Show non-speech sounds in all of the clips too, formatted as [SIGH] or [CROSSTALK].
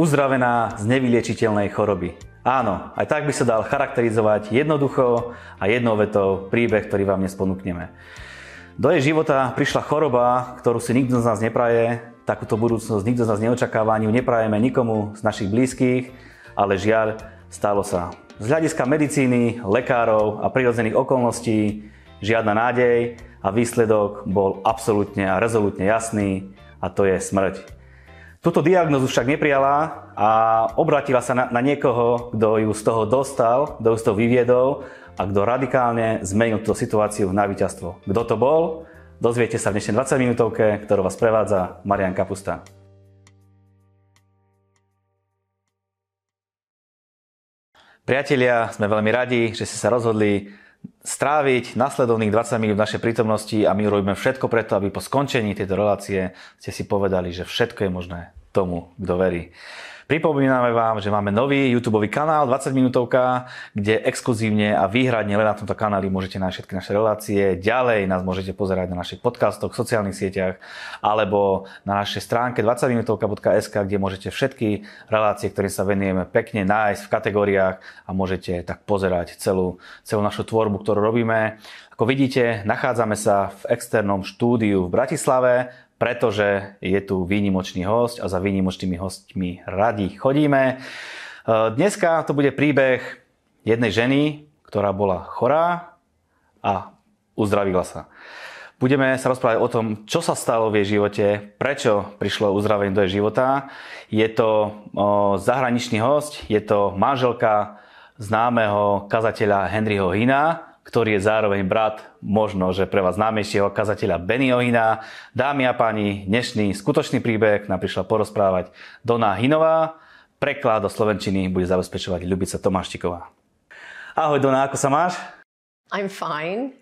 uzdravená z nevyliečiteľnej choroby. Áno, aj tak by sa dal charakterizovať jednoducho a jednou vetou príbeh, ktorý vám dnes ponúkneme. Do jej života prišla choroba, ktorú si nikto z nás nepraje, takúto budúcnosť nikto z nás neočakáva, ani ju neprajeme nikomu z našich blízkych, ale žiaľ, stalo sa. Z hľadiska medicíny, lekárov a prirodzených okolností žiadna nádej a výsledok bol absolútne a rezolútne jasný a to je smrť. Túto diagnozu však neprijala a obratila sa na, na niekoho, kto ju z toho dostal, kto ju z toho vyviedol a kto radikálne zmenil tú situáciu na víťazstvo. Kto to bol? Dozviete sa v dnešnej 20 minútovke, ktorú vás prevádza Marian Kapusta. Priatelia, sme veľmi radi, že ste sa rozhodli stráviť nasledovných 20 minút našej prítomnosti a my robíme všetko preto, aby po skončení tejto relácie ste si povedali, že všetko je možné tomu, kto verí. Pripomíname vám, že máme nový YouTube kanál 20 minútovka, kde exkluzívne a výhradne len na tomto kanáli môžete nájsť všetky naše relácie. Ďalej nás môžete pozerať na našich podcastoch, sociálnych sieťach alebo na našej stránke 20minutovka.sk, kde môžete všetky relácie, ktoré sa venujeme, pekne nájsť v kategóriách a môžete tak pozerať celú, celú našu tvorbu, ktorú robíme. Ako vidíte, nachádzame sa v externom štúdiu v Bratislave pretože je tu výnimočný host a za výnimočnými hostmi radi chodíme. E, dneska to bude príbeh jednej ženy, ktorá bola chorá a uzdravila sa. Budeme sa rozprávať o tom, čo sa stalo v jej živote, prečo prišlo uzdravenie do jej života. Je to zahraničný host, je to manželka známeho kazateľa Henryho Hina, ktorý je zároveň brat možno, že pre vás známejšieho kazateľa Benny Ohina. Dámy a páni, dnešný skutočný príbeh nám prišla porozprávať Dona Hinová. Preklad do Slovenčiny bude zabezpečovať Ľubica Tomáštiková. Ahoj Dona, ako sa máš? I'm fine.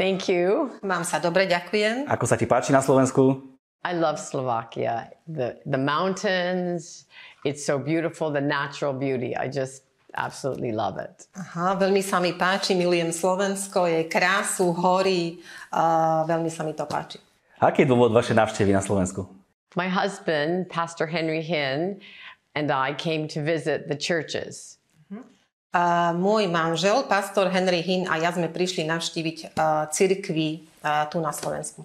Thank you. Mám sa dobre, ďakujem. Ako sa ti páči na Slovensku? I love Slovakia. The, the mountains, it's so beautiful, the natural beauty. I just absolutely love it. Aha, veľmi sa mi páči, milujem Slovensko, je krásu, hory, uh, veľmi sa mi to páči. Aký je dôvod vašej návštevy na Slovensku? My husband, Pastor Henry Hinn, and I came to visit the churches. Uh, môj manžel, pastor Henry Hinn a ja sme prišli navštíviť uh, cirkvi uh, tu na Slovensku.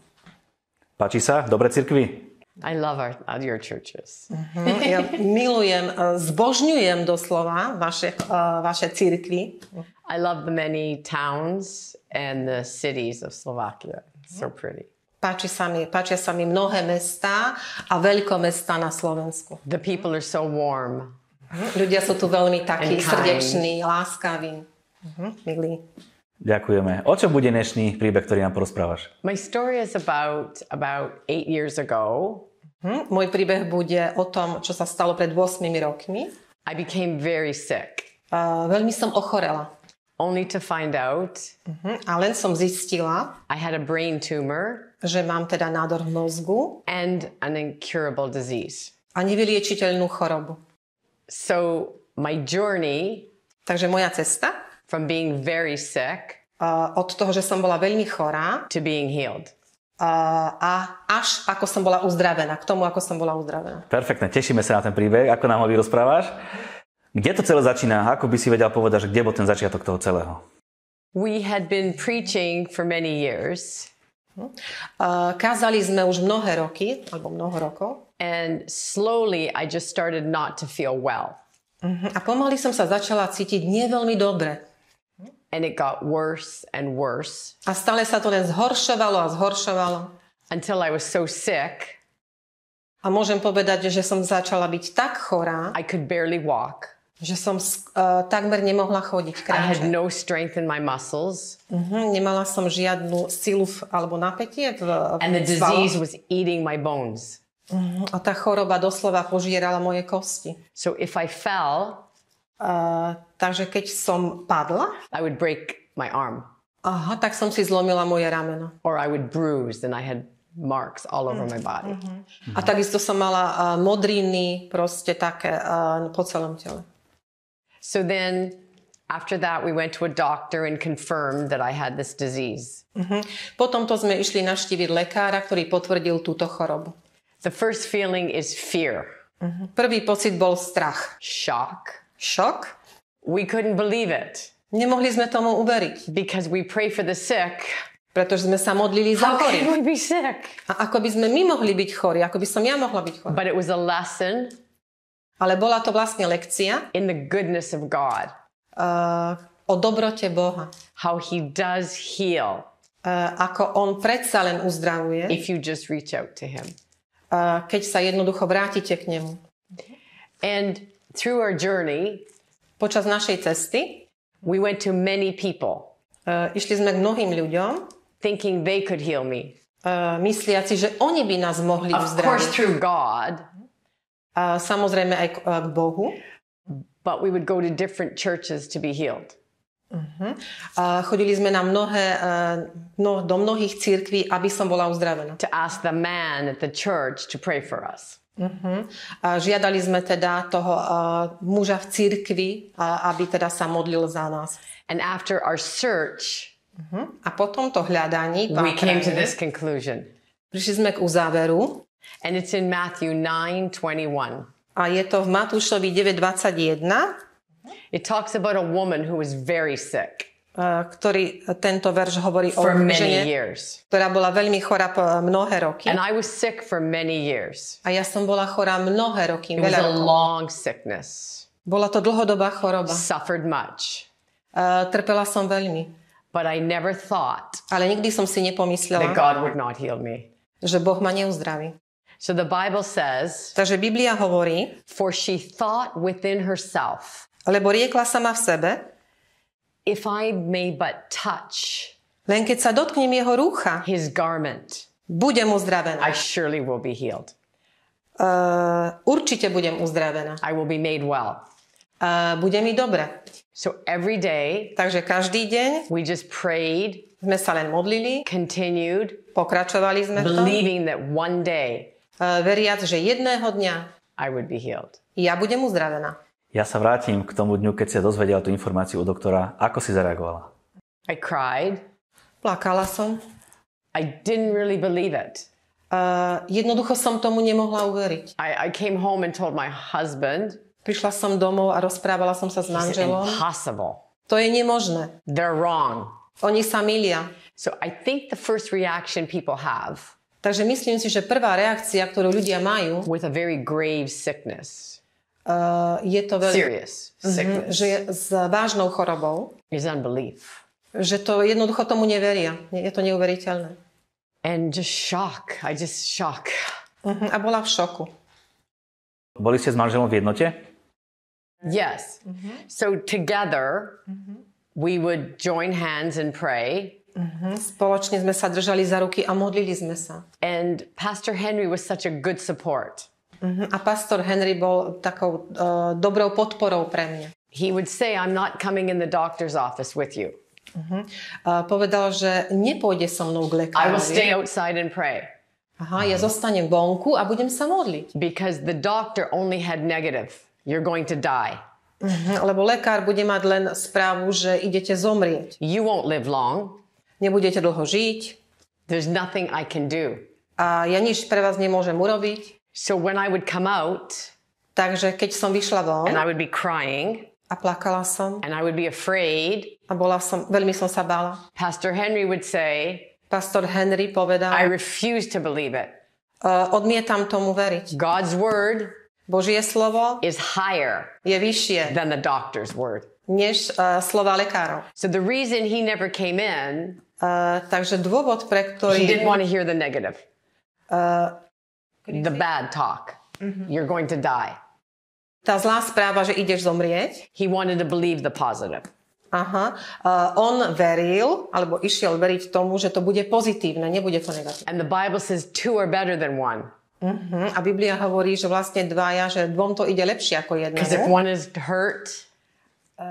Páči sa? Dobre cirkvi? I love our, your churches. Uh-huh. Ja milujem, e, zbožňujem doslova vaše, uh, vaše církvy. I love the many towns and the cities of Slovakia. So pretty. Páči sa mi, páčia sa mi mnohé mestá a veľkomestá na Slovensku. The people are so warm. Ľudia sú tu veľmi takí srdeční, láskaví, uh-huh. milí. Ďakujeme. O čom bude dnešný príbeh, ktorý nám porozprávaš? My story is about, about eight years ago. Hm, môj príbeh bude o tom, čo sa stalo pred 8 rokmi. I became very sick. Uh, veľmi som ochorela. Only to find out uh-huh. a len som zistila, I had a brain tumor, že mám teda nádor v mozgu and an incurable disease. a nevyliečiteľnú chorobu. So my journey Takže moja cesta from being very sick uh, od toho, že som bola veľmi chorá to being healed a až ako som bola uzdravená, k tomu, ako som bola uzdravená. Perfektne, tešíme sa na ten príbeh, ako nám ho rozprávaš. Kde to celé začína? Ako by si vedel povedať, že kde bol ten začiatok toho celého? We had been preaching for many years. Uh, kázali sme už mnohé roky, alebo mnoho rokov. And slowly I just started not to feel well. Uh-huh. A pomaly som sa začala cítiť nie veľmi dobre. And it got worse and worse. A stále sa to len zhoršovalo a zhoršovalo. Until I was so sick. A môžem povedať, že som začala byť tak chorá. I could barely walk. Že som uh, takmer nemohla chodiť, kráčať. I had no strength in my muscles. Uh-huh, nemala som žiadnu silu v, alebo napätie v, v And the disease was eating my bones. Uh-huh, a tá choroba doslova požierala moje kosti. So if I fell, Uh, takže keď som padla, I would break my arm. Aha, tak som si zlomila moje rameno. Or I would bruise and I had marks all over my body. Uh-huh. A takisto som mala uh, modriny proste také uh, po celom tele. So then after that we went to a doctor and confirmed that I had this disease. Uh-huh. Potom to sme išli naštíviť lekára, ktorý potvrdil túto chorobu. The first feeling is fear. Prvý pocit bol strach. shock. Šok. We couldn't believe it Nemohli sme tomu uveriť, because we pray for the sick. pretože sme sa modlili za chorých. we be sick? A ako by sme my mohli byť chorí, ako by som ja mohla byť chorá. But it was a lesson Ale bola to vlastne lekcia in the goodness of God, uh, o dobrote Boha. how He does heal Uh, ako on predsa len uzdravuje, if you just reach out to Him. uh, keď sa jednoducho vrátite k nemu. And through our journey, Počas našej cesty we went to many people uh, išli sme k mnohým ľuďom, thinking they could heal me. uh, mysliaci, že oni by nás mohli Of course, uzdraviť. through God, A samozrejme aj k, uh, k Bohu. but we would go to different churches to be healed. A chodili sme na mnohé, uh, no, do mnohých církví, aby som bola uzdravená. To ask the man at the church to pray for us. A žiadali sme teda toho uh, muža v církvi, uh, aby teda sa modlil za nás. And after our search, A po tomto hľadaní we came to this conclusion. prišli sme k uzáveru And it's in Matthew 9 21. a je to v Matúšovi 9.21, It talks about a woman who was very sick ktorý tento verš hovorí o for many žene, years. ktorá bola veľmi chorá po mnohé roky. And I was sick for many years. A ja som bola chorá mnohé roky, It was veľa a rokov. long sickness, Bola to dlhodobá choroba. suffered much, Uh, trpela som veľmi. but I never thought Ale nikdy som si that nepomyslela, God would not heal me. že Boh ma neuzdraví. So the Bible says, Takže Biblia hovorí, For she thought within herself, lebo riekla sama v sebe, if I may but touch len keď sa dotknem jeho rúcha, his garment, budem uzdravená. I surely will be healed. Uh, určite budem uzdravená. I will be made well. Uh, bude mi dobre. So every day Takže každý deň we just prayed, sme sa len modlili, continued, pokračovali sme believing that one day uh, veriac, že jedného dňa I would be healed. ja budem uzdravená. Ja sa vrátim k tomu dňu, keď si dozvedela tú informáciu od doktora. Ako si zareagovala? I cried. Plakala som. I didn't really believe it. Uh, jednoducho som tomu nemohla uveriť. I, I came home and told my husband, Prišla som domov a rozprávala som sa s it's manželom. impossible. To je nemožné. They're wrong. Oni sa milia. So I think the first reaction people have Takže myslím si, že prvá reakcia, ktorú ľudia majú, with a very grave sickness, uh, je to veľmi, serious sickness, že je s vážnou chorobou, is unbelief že to jednoducho tomu neveria. Je to neuveriteľné. and just shock. I just shock. Uh-huh. A bola v šoku. Boli ste s manželom v jednote? Yes. So together, we would join hands and pray. Spoločne sme sa držali za ruky a modlili sme sa. And Pastor Henry was such a good support. Uh-huh. A pastor Henry bol takou uh, dobrou podporou pre mňa. He would say, I'm not coming in the doctor's office with you. Uh, povedal, že nepôjde so mnou k I will stay lekárovi. outside and pray Aha, ja zostanem vonku a budem sa modliť. because the doctor only had negative. You're going to die. Uh-huh. Lebo lekár bude mať len správu, že idete zomrieť. You won't live long. Nebudete dlho žiť There's nothing I can do. a ja nič pre vás nemôžem urobiť. So when I would come out Takže keď som vyšla von and I would be crying a plakala som and I would be afraid, a bola som, veľmi som sa bála, Pastor Henry would say, pastor Henry povedal, I refuse to believe it. uh, odmietam tomu veriť. God's word Božie slovo is higher je vyššie than the doctor's word. než uh, slova lekárov. So the reason he never came in, Uh, takže dôvod, pre he ktorý... didn't want to hear the negative, the bad talk. You're going to die. Tá zlá správa, že ideš zomrieť, He wanted to believe the positive. aha, uh, on veril, alebo išiel veriť tomu, že to bude pozitívne, nebude to negatívne. And the Bible says two are better than one. Hm, A Biblia hovorí, že vlastne dvaja, že dvom to ide lepšie ako Because if jednému. one is hurt,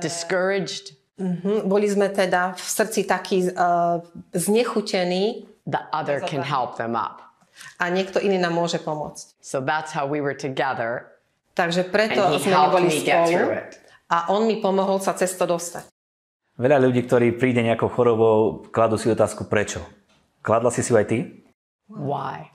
discouraged, Hm, Boli sme teda v srdci takí uh, znechutení the other can help them up. A niekto iný nám môže pomôcť. So that's how we were together. Takže preto sme through spolu a on mi pomohol sa cez to dostať. Veľa ľudí, ktorí príde nejakou chorobou, kladú si otázku prečo. Kladla si si ju aj ty? Why?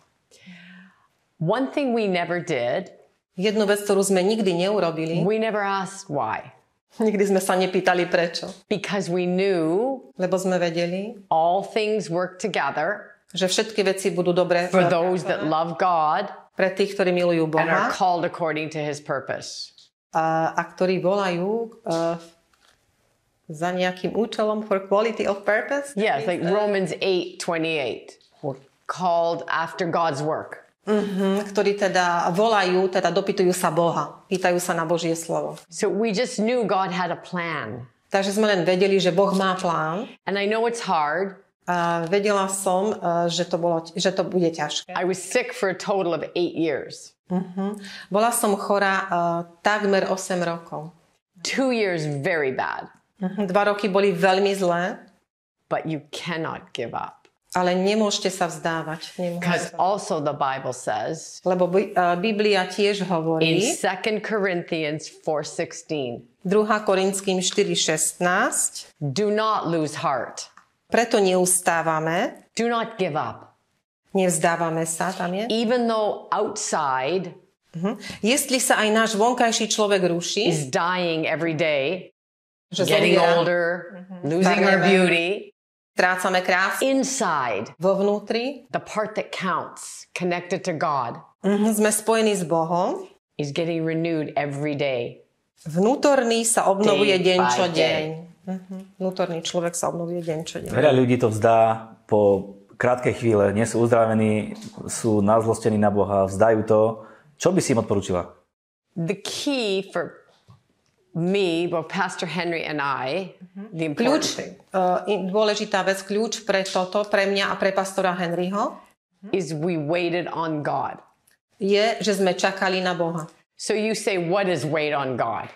One thing we never did Jednu vec, ktorú sme nikdy neurobili, We never asked why. nikdy sme sa nepýtali prečo. Because we knew Lebo sme vedeli, all things work together že všetky veci budú dobré for those that love God pre tých, ktorí milujú and are Boha called according to his purpose. a, a ktorí volajú uh, za nejakým účelom for quality of purpose. Yes, like Romans 8 28. We're called after God's work. ktorí teda volajú, teda dopytujú sa Boha, pýtajú sa na Božie slovo. So we just knew God had a plan. Takže sme len vedeli, že Boh má plán And I know it's hard. A vedela som, uh, že to, bolo, že to bude ťažké. I was sick for a total of eight years. Bola som chorá uh, takmer 8 rokov. Two years very bad, Mhm, Dva roky boli veľmi zlé, but you cannot give up. ale nemôžete sa vzdávať. Because also the Bible says Lebo uh, Biblia tiež in hovorí, 2 Corinthians 4:16, 2. Korinským 4.16, do not lose heart. Preto neustávame, Do not give up. nevzdávame sa, tam je. Even though outside Jestli sa aj náš vonkajší človek ruší, is dying every day, že getting zomiera, older, losing her Starneme. beauty, strácame krásy inside, vo vnútri, the part that counts, connected to God, mhm, sme spojení s Bohom, is getting renewed every day. vnútorný sa obnovuje Day deň čo day. Mhm, Vnútorný človek sa obnovuje deň čo deň. Veľa ľudí to vzdá po krátkej chvíle, nie sú uzdravení, sú nazlostení na Boha, vzdajú to. Čo by si im odporúčila? The key for me, well, Pastor Henry and I, the important Kľúč, thing uh, dôležitá vec, kľúč pre toto, pre mňa a pre pastora Henryho, is we waited on God. je, že sme čakali na Boha. So you say, what is wait on God?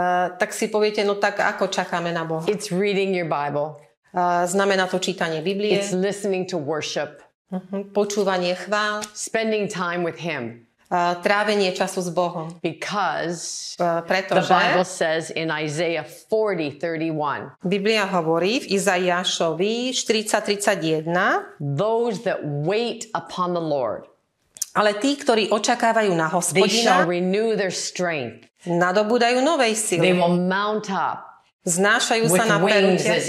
Uh, tak si poviete, no tak ako čakáme na Boha? It's reading your Bible. Uh, znamená to čítanie Biblie, It's listening to worship, mhm, počúvanie chvál, spending time with Him. uh, trávenie času s Bohom. Because Uh, the pretože Bible says in Isaiah 40, 31, Biblia hovorí v Izaiášovi 40.31, those that wait upon the Lord, ale tí, ktorí očakávajú na hospodina, nadobúdajú novej They sily. will mount up Znášajú sa na, perutiach,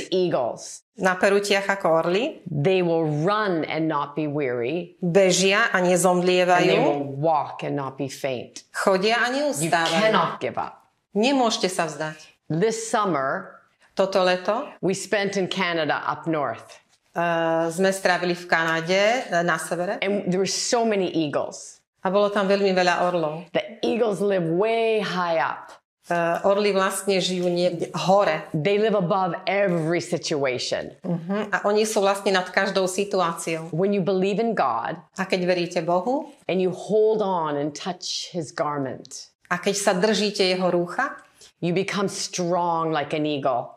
na perutiach ako orly, They will run and not be weary, bežia a and they nezomdlievajú, will walk and not be faint. chodia a You neustávajú. cannot give up. Nemôžete sa vzdať. This summer, Toto leto we spent in Canada up north, uh, sme strávili v Kanade uh, na severe and there were so many eagles. a bolo tam veľmi veľa orlov. The eagles live way high up. Uh, orly vlastne žijú niekde hore They live above every situation. uh, a oni sú vlastne nad každou situáciou. When you believe in God A keď veríte Bohu and you hold on and touch his garment, a keď sa držíte jeho rúcha, you become strong like an eagle.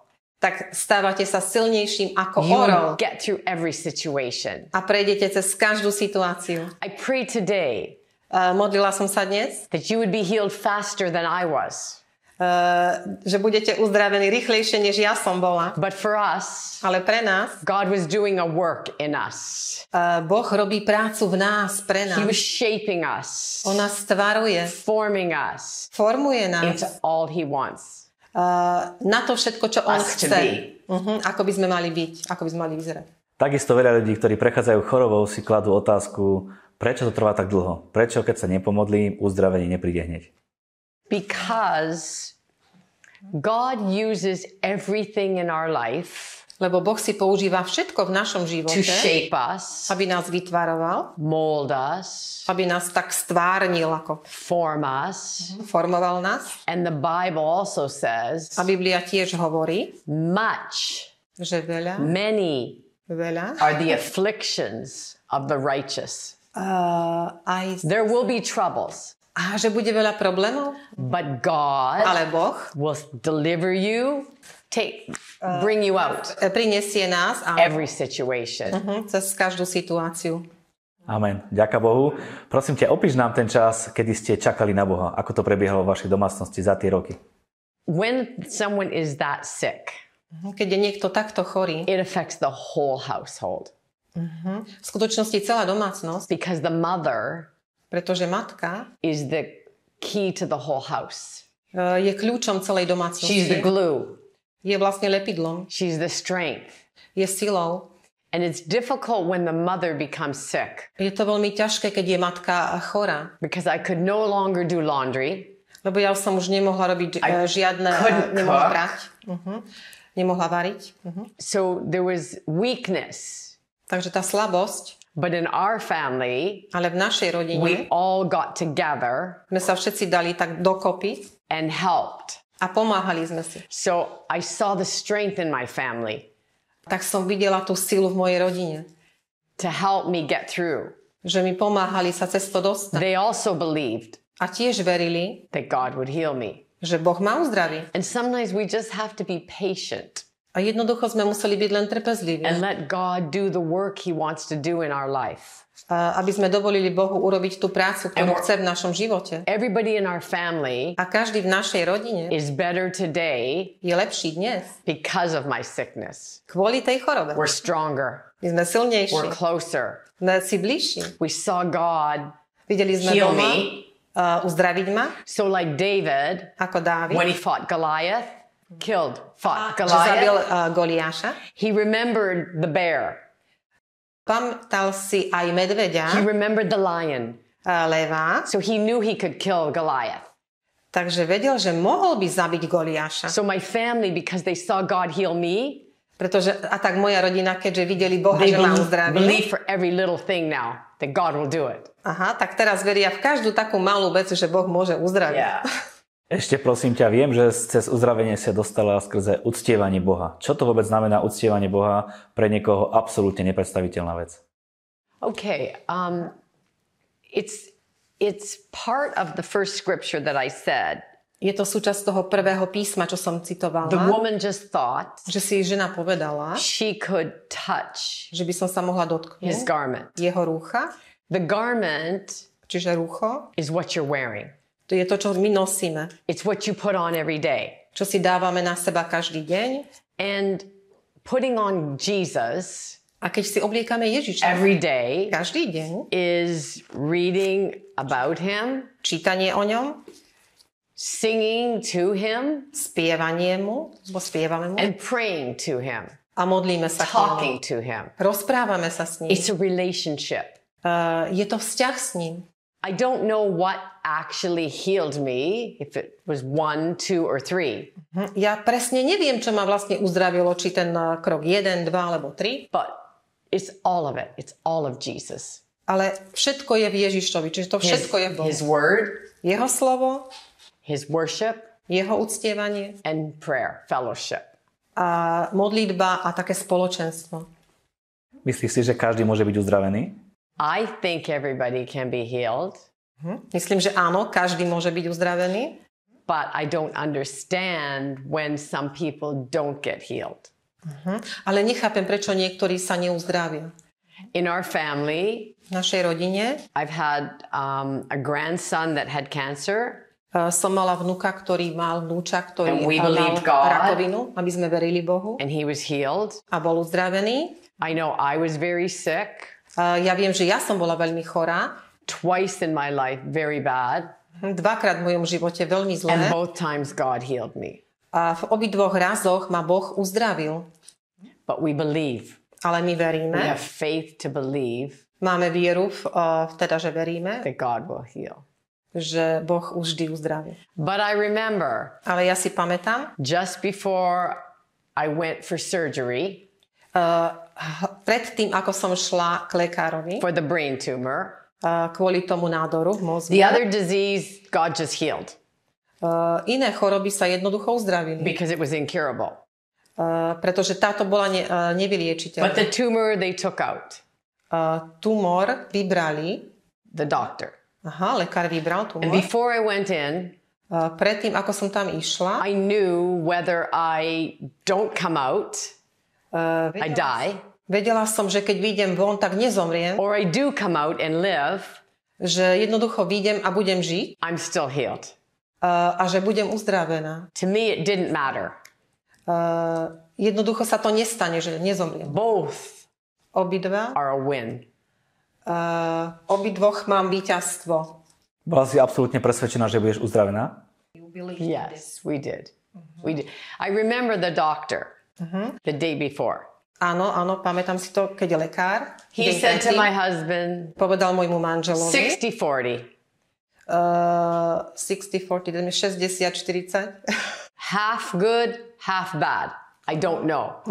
Tak stávate sa silnejším ako You orol get through every situation. a prejdete cez každú situáciu. I pray today Uh, modlila som sa dnes, that you would be healed faster than I was. uh, že budete uzdravení rýchlejšie, než ja som bola. But for us, Ale pre nás, God was doing a work in us. uh, Boh robí prácu v nás, pre He was nás. shaping us, On nás stvaruje, forming us formuje nás into all He wants. Uh, na to všetko, čo On to chce. Uh-huh, ako by sme mali byť, ako by sme mali vyzerať. Takisto veľa ľudí, ktorí prechádzajú chorobou, si kladú otázku, prečo to trvá tak dlho? Prečo, keď sa nepomodlím, uzdravenie nepríde hneď? Because God uses everything in our life Lebo Boh si používa všetko v našom to živote, shape us, aby nás vytvaroval, mold us, aby nás tak stvárnil, ako form us. formoval nás. And the Bible also says A Biblia tiež hovorí, much, že veľa, many veľa, are the afflictions of the righteous. [LAUGHS] uh, aj, There will be troubles, a že bude veľa problémov, but God ale Boh will deliver you, take, bring you out e, prinesie nás a every situation. Mhm, cez každú situáciu. Amen. Ďaká Bohu. Prosím ťa, opíš nám ten čas, kedy ste čakali na Boha. Ako to prebiehalo v vašej domácnosti za tie roky? When someone is that sick, Mhm, Keď je niekto takto chorý, it affects the whole household v skutočnosti celá domácnosť, because the mother pretože matka is the key to the whole house. Uh, je kľúčom celej She's the domácnosti. glue. Je vlastne lepidlom. She's the strength. Je silou. And it's difficult when the mother becomes sick Je to veľmi ťažké, keď je matka chorá. because I could no longer do laundry. Lebo ja som už nemohla robiť I uh, žiadne... Uh, nemohla cook. brať. Uh-huh. Nemohla variť. Uh-huh. So there was weakness. Takže tá slabosť. But in our family, Ale v našej rodine we all got together sme sa všetci dali tak dokopy and helped. A pomáhali sme si. So I saw the strength in my family Tak som videla tú silu v mojej rodine. to help me get through. Že mi pomáhali sa cez to dostať. They also believed A tiež verili, that God would heal me. že Boh ma uzdraví. And sometimes we just have to be patient A jednoducho sme museli byť len trpezliví. and let God do the work He wants to do in our life. A aby sme dovolili Bohu urobiť tú prácu, ktorú chce v našom živote. Everybody in our family A každý v našej rodine is better today je lepší dnes. because of my sickness. Kvôli tej chorobe. We're stronger, My sme silnejší. we're closer. Sme si bližší. We saw God Videli sme heal doma me. uh, uzdraviť ma, So, like David, ako Dávid, when he fought Goliath, killed, fought zabil Goliath, uh, Goliáša. he remembered the bear, Pamätal si aj medveďa, he remembered the lion. uh, leva, So, he knew he could kill Goliath. takže vedel, že mohol by zabiť Goliáša. So, my family, because they saw God heal me, Pretože, a tak moja rodina, keďže videli Boha, they že ma uzdravil, believe for every little thing now that God will do it. aha, tak teraz veria v každú takú malú vec, že Boh môže uzdraviť. Yeah. Ešte prosím ťa, viem, že cez uzdravenie sa dostala skrze uctievanie Boha. Čo to vôbec znamená uctievanie Boha pre niekoho absolútne nepredstaviteľná vec? Okay. Um, it's it's part of the first scripture that I said. Je to súčasť toho prvého písma, čo som citovala, The woman just thought že si žena povedala, she could touch že by som sa mohla his dotknúť garment. jeho rúcha, The garment čiže rúcho, is what you're wearing. To je to, čo my nosíme, It's what you put on every day. čo si dávame na seba každý deň. And putting on Jesus A keď si obliekame Ježiša every day každý deň, is reading about him, čítanie o ňom, singing to him, spievanie mu, bo spievame mu and praying to him, a modlíme sa k talking nemu. to him. Rozprávame sa s ním. It's a relationship. Uh, je to vzťah s ním. I don't know what actually healed me, if it was one, two, or three, Hm, Ja presne neviem, čo ma vlastne uzdravilo, či ten uh, krok 1, 2 alebo 3, but it's all of it. It's all of Jesus. ale všetko je v Ježišovi, čiže to His, všetko je v Bohu. his word, Jeho slovo, his worship, jeho uctievanie and prayer, fellowship. a modlitba a také spoločenstvo. Myslíš si, že každý môže byť uzdravený? I think everybody can be healed, Myslím, že áno, každý môže byť uzdravený, but I don't understand when some people don't get healed. ale nechápem, prečo niektorí sa neuzdravia. In our family, V našej rodine I've had um, a grandson that had cancer, uh, som mala vnuka, ktorý mal vnúča, ktorý And we mal believed God. rakovinu, aby sme verili Bohu and he was healed. a bol uzdravený. I know I was very sick ja viem, že ja som bola veľmi chorá, twice in my life, very bad, dvakrát v mojom živote veľmi zlé. and both times God healed me. A v obidvoch razoch ma Boh uzdravil. But we believe. Ale my veríme, We have faith to believe máme vieru, v, uh, teda, že veríme, that God will heal. že Boh už vždy uzdraví. But I remember Ale ja si pamätám, just before I went for surgery uh, predtým, ako som šla k lekárovi, for the brain tumor, uh, kvôli tomu nádoru v mozgu, the other disease God just healed uh, iné choroby sa jednoducho uzdravili, because it was incurable. uh, pretože táto bola ne, uh, nevyliečiteľná. But the tumor they took out, Uh, tumor vybrali, the doctor. aha, lekár vybral And tumor. before I went in, Uh, predtým, ako som tam išla, I knew whether I don't come out, uh, I vedela, die, vedela som, že keď vyjdem von, tak nezomriem, or I do come out and live, že jednoducho vyjdem a budem žiť I'm still healed. uh, a že budem uzdravená. To me, it didn't matter. Uh, jednoducho sa to nestane, že nezomriem. Both Obidva, are a win. uh, obidvoch mám víťazstvo. Bola si absolútne presvedčená, že budeš uzdravená? Yes, we did. We did. I remember the doctor the day before. Áno, áno, pamätám si to, keď lekár He said to my husband, povedal môjmu manželovi 60 40. uh, 60-40, dajme 60-40. Half good, half bad. I don't know.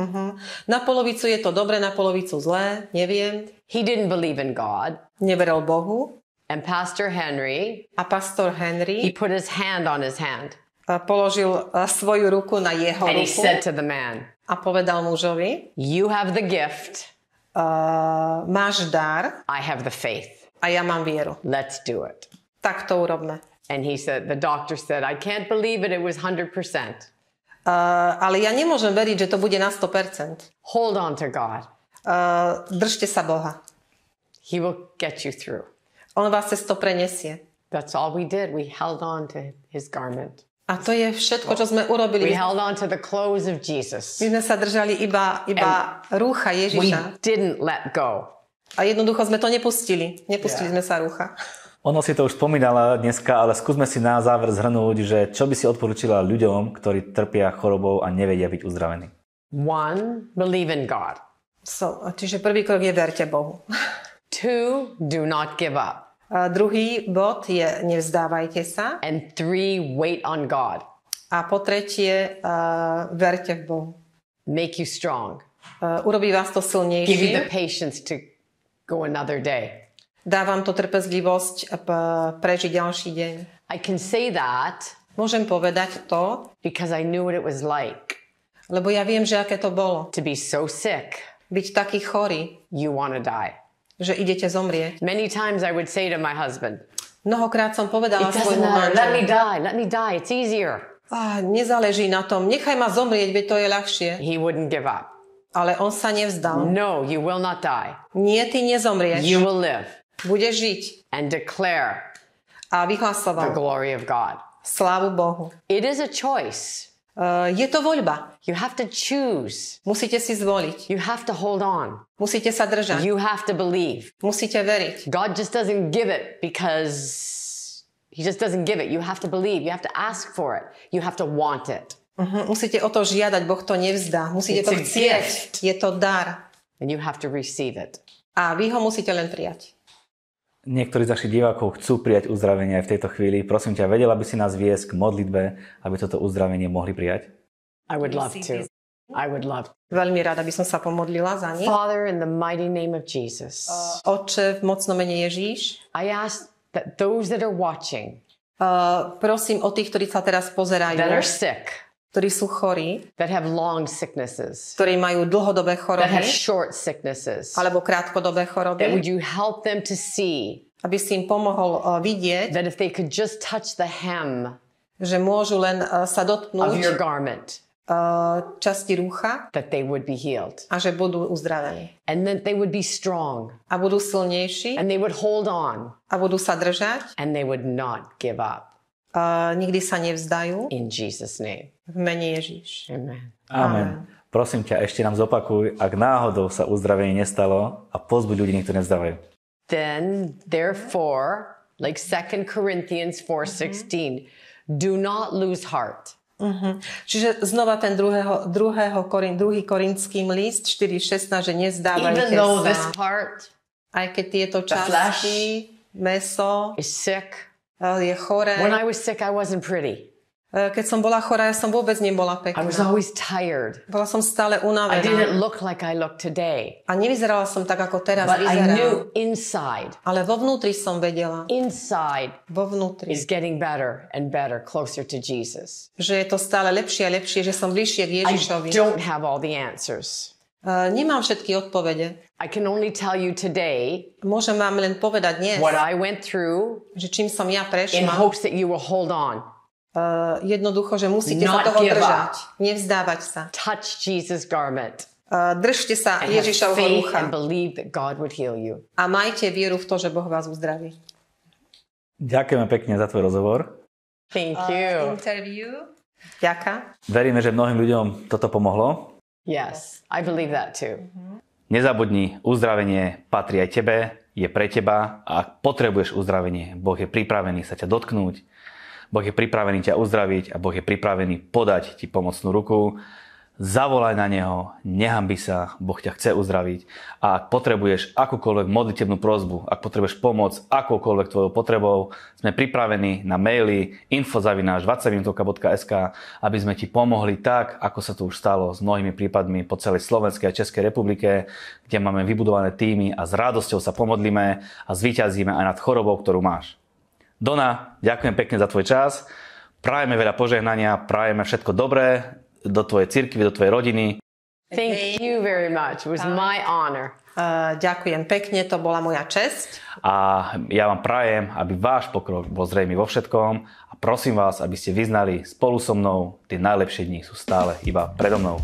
Na polovicu je to dobre, na polovicu zlé, neviem. He didn't believe in God. Neveril Bohu. And Pastor Henry, A pastor he Henry put his hand on his hand uh, položil svoju ruku na jeho and he ruku said to the man, a povedal mužovi, You have the gift, uh, máš dar I have the faith. a ja mám vieru. Let's do it. Tak to urobme. And he said, The doctor said, I can't believe it. It was 100%. Uh, ale ja nemôžem veriť, že to bude na 100%. Hold on to God. Uh, držte sa Boha. He will get you through. On vás cez to prenesie. That's all we did. We held on to his garment. A to je všetko, čo sme We urobili. held on to the clothes of Jesus. My sme sa držali iba, iba rúcha We Ježiša. didn't let go. A jednoducho sme to nepustili. Nepustili sme sa rúcha. Ono si to už spomínala dneska, ale skúsme si na záver zhrnúť, že čo by si odporúčila ľuďom, ktorí trpia chorobou a nevedia byť uzdravení. One, believe in God. So, čiže prvý krok je verte Bohu. Two, do not give up. A druhý bod je nevzdávajte sa. And three, wait on God. A po tretie, uh, verte v Bohu. Make you strong. Uh, urobí vás to Give you the silnejšie. patience to go another day. Dá vám to trpezlivosť p- prežiť ďalší deň. I can say that Môžem povedať to, because I knew what it was like lebo ja viem, že aké to bolo. to be so sick, Byť taký chorý, you want to die. Že idete zomrieť. Many times I would say to my husband, Mnohokrát som povedala svojmu matter. Let me manželovi, die. Let me die. It's easier. "Á, nezáleží na tom, nechaj ma zomrieť, veď to je ľahšie. He wouldn't give up. Ale on sa nevzdal. No, you will not die. Nie, ty nezomrieš. You will live Budeš žiť. and declare A the vyhlasoval glory of God. slávu Bohu. It is a choice. Uh, je to voľba. You have to choose. Musíte si zvoliť. You have to hold on. Musíte sa držať. You have to believe. Musíte veriť. God just doesn't give it because He just doesn't give it. You have to believe. You have to ask for it. You have to want it. Mhm, Musíte o to žiadať, Boh to nevzdá. Musíte It's to chcieť. Je to dar. And you have to receive it. A vy ho musíte len prijať. Niektorí z našich divákov chcú prijať uzdravenie aj v tejto chvíli. Prosím ťa, vedela by si nás viesť k modlitbe, aby toto uzdravenie mohli prijať? I would love to. I would love to. Veľmi rada by som sa pomodlila za nich. Father, in the mighty name of Jesus, Oče, v mocnom mene Ježíš, I ask that those that are watching, uh, prosím o tých, ktorí sa teraz pozerajú, that are sick, ktorí sú chorí, that have long sicknesses, ktorí majú dlhodobé that choroby have short sicknesses, alebo krátkodobé that choroby, would you help them to see aby si im pomohol uh, vidieť, that if they could just touch the hem že môžu len uh, sa of your dotknúť garment, uh, časti rúcha that they would be healed a že budú uzdravení. and that they would be strong A budú silnejší and they would hold on a budú sa držať and they would not give up. A nikdy sa nevzdajú In Jesus' name. v mene Ježíš. Amen. Amen. Prosím ťa, ešte nám zopakuj, ak náhodou sa uzdravenie nestalo a pozbuď ľudí, nech to nevzdávajú. Then, therefore, like 2 Corinthians 4:16, do not lose heart. Čiže znova ten druhého, druhého Korin, druhý korinským list 4.16, že nezdávajte Even though sa. this part Aj keď tieto časti, meso is sick. Eh, je choré. When I was sick, I wasn't pretty. Eh, Keď som bola chorá, ja som vôbec nebola I was pekná. always tired. Bola som stále I unavená. didn't look like I look today. A nevyzerala som tak, ako teraz But I vyzerám. knew inside, Ale vo vnútri som vedela. inside Vo vnútri. is getting better and better, closer to Jesus. Že je to stále lepšie a lepšie, že som bližšie k I Ježišovi. don't have all the answers. Nemám všetky odpovede. I can only tell you today Môžem vám len povedať dnes, what I went through že čím som ja in prešla. hopes that you will hold on. Uh, jednoducho, že musíte Not sa toho držať. up. Nevzdávať sa. Touch Jesus' garment Uh, držte sa Ježišovho faith rucha and believe that God would heal you. a majte vieru v to, že Boh vás uzdraví. Ďakujeme pekne za tvoj rozhovor. Thank you. Interview. Ďaká. Veríme, že mnohým ľuďom toto pomohlo. Yes, I believe that too. Nezabudni, uzdravenie patrí aj tebe. je pre teba a ak potrebuješ uzdravenie, Boh je pripravený sa ťa dotknúť, Boh je pripravený ťa uzdraviť a Boh je pripravený podať ti pomocnú ruku. Zavolaj na Neho, nehambi sa, Boh ťa chce uzdraviť. A ak potrebuješ akúkoľvek modlitebnú prozbu, ak potrebuješ pomoc akoukoľvek tvojou potrebou, sme pripravení na maily info.20minutovka.sk, aby sme ti pomohli tak, ako sa to už stalo s mnohými prípadmi po celej Slovenskej a Českej republike, kde máme vybudované týmy a s radosťou sa pomodlíme a zvíťazíme aj nad chorobou, ktorú máš. Dona, ďakujem pekne za tvoj čas. Prajeme veľa požehnania, prajeme všetko dobré do tvojej cirkvi, do tvojej rodiny. Thank you very much. It was my honor. Uh, ďakujem pekne, to bola moja česť. A ja vám prajem, aby váš pokrok bol zrejmy vo všetkom a prosím vás, aby ste vyznali spolu so mnou, tie najlepšie dni sú stále iba predo mnou.